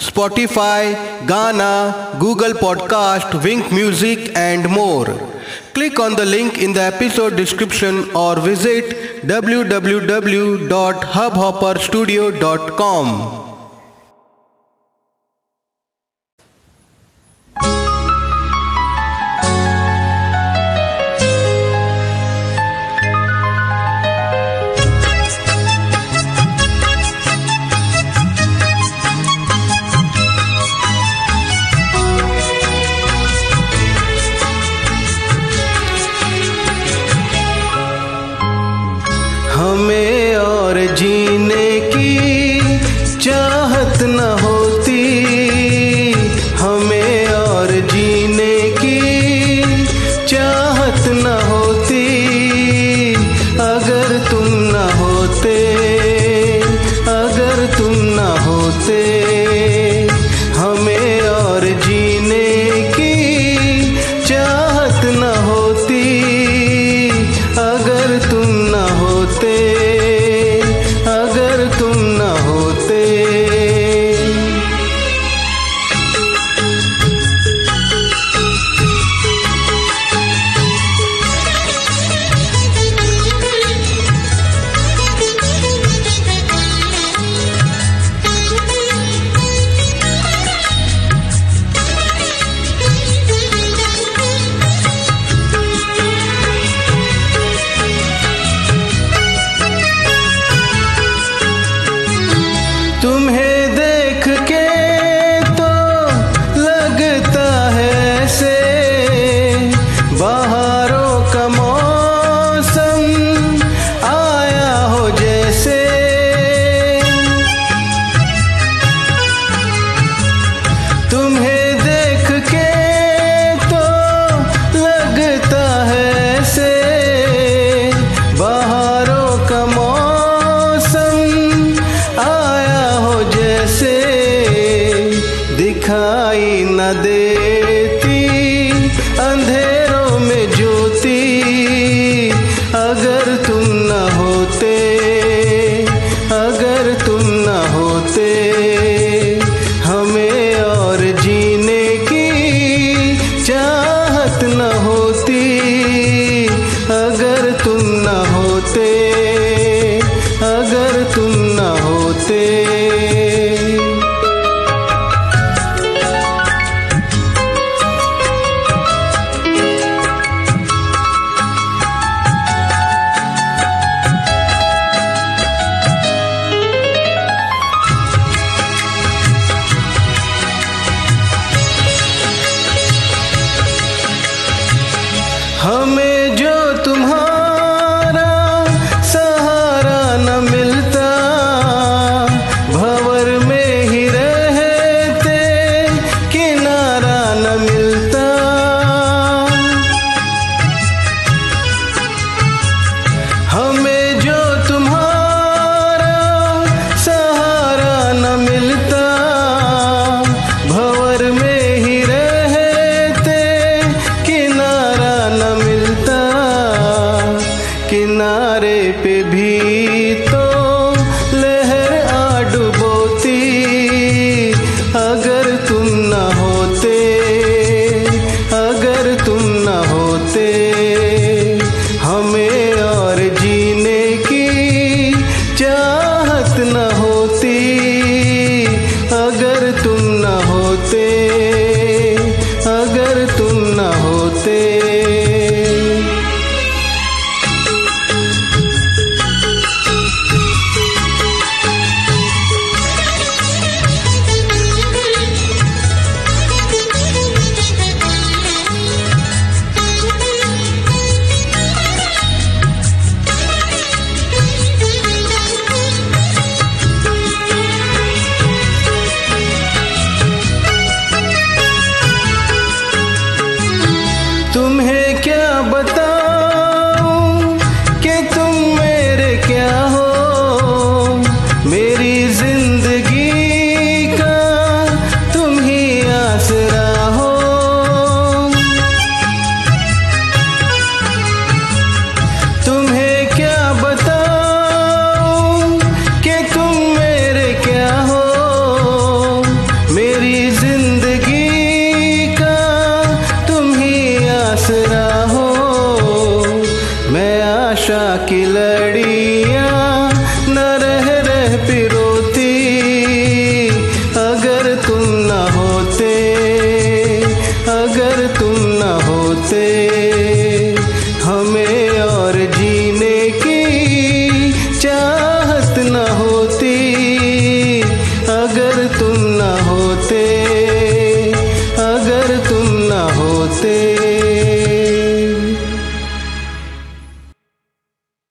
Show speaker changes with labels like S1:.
S1: Spotify, Gaana, Google Podcast, Wynk Music and more. Click on the link in the episode description or visit www.hubhopperstudio.com. चाहत न होती हमें और जीने की चाहत न होती अगर तुम न होते verdadeiro. मत न हो आसरा हो। मैं आशा की लड़िया न रह रह पिरोती। अगर तुम न होते, अगर तुम न होते